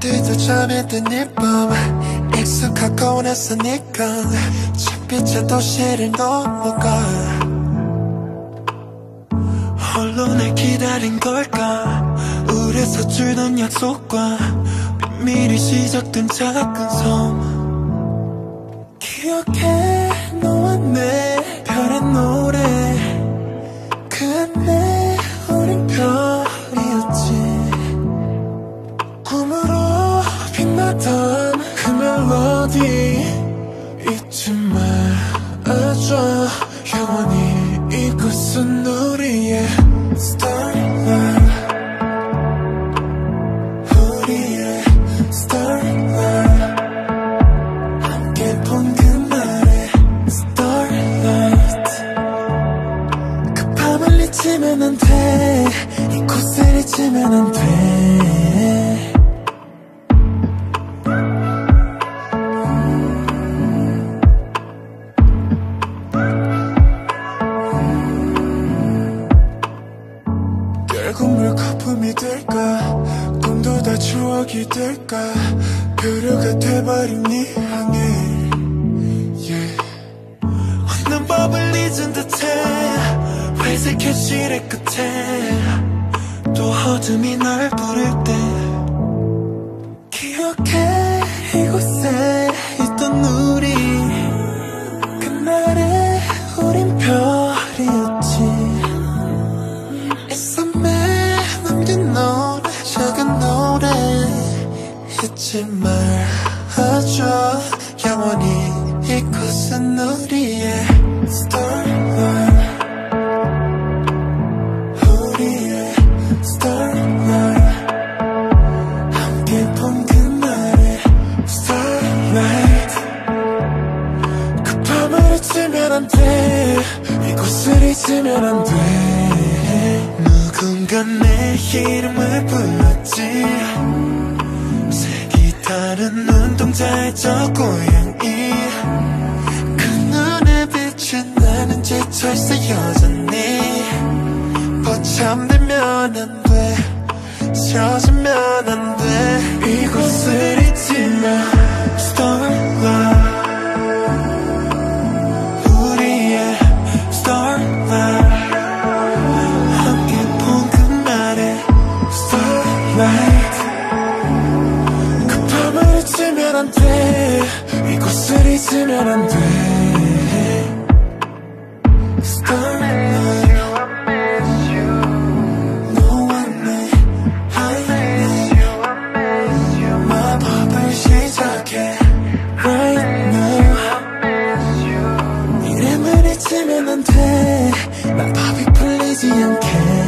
잠에 든일밤 익숙하고 낯서니까 햇빛의 도시를 넘어가. 홀로 날 기다린 걸까? 우울해서 줄던 약속과 비밀이 시작된 작은 섬. 기억해 너와 내 멜로디 잊지 말아줘. 영원히 이곳은 우리의 Starlight 우리의 Starlight 함께 본 그날의 Starlight. 그 밤을 잊으면 안돼. 이곳을 잊으면 안돼 결국 물거품이 될까? 꿈도 다 추억이 될까? 표류가 돼버린 네 향해. Yeah. 없는 법을 잊은 듯해. 회색 현실의 끝에. 또 어둠이 날 부를 때. 기억해 잊지 말아줘 영원히 이곳은 우리의 Starlight 우리의 Starlight 함께 본 그날의 Starlight 그 밤을 잊으면 안돼. 이곳을 잊으면 안돼. 누군가 내 이름을 눈동자의 저 고양이. 그 눈에 비친 나는 지쳐있어 여전히. 버참되면 안돼. 젖으면 안돼. 이곳을 잊지 마 안돼. 이곳을 잊으면 안돼. 안돼. 마법이 풀리지 않게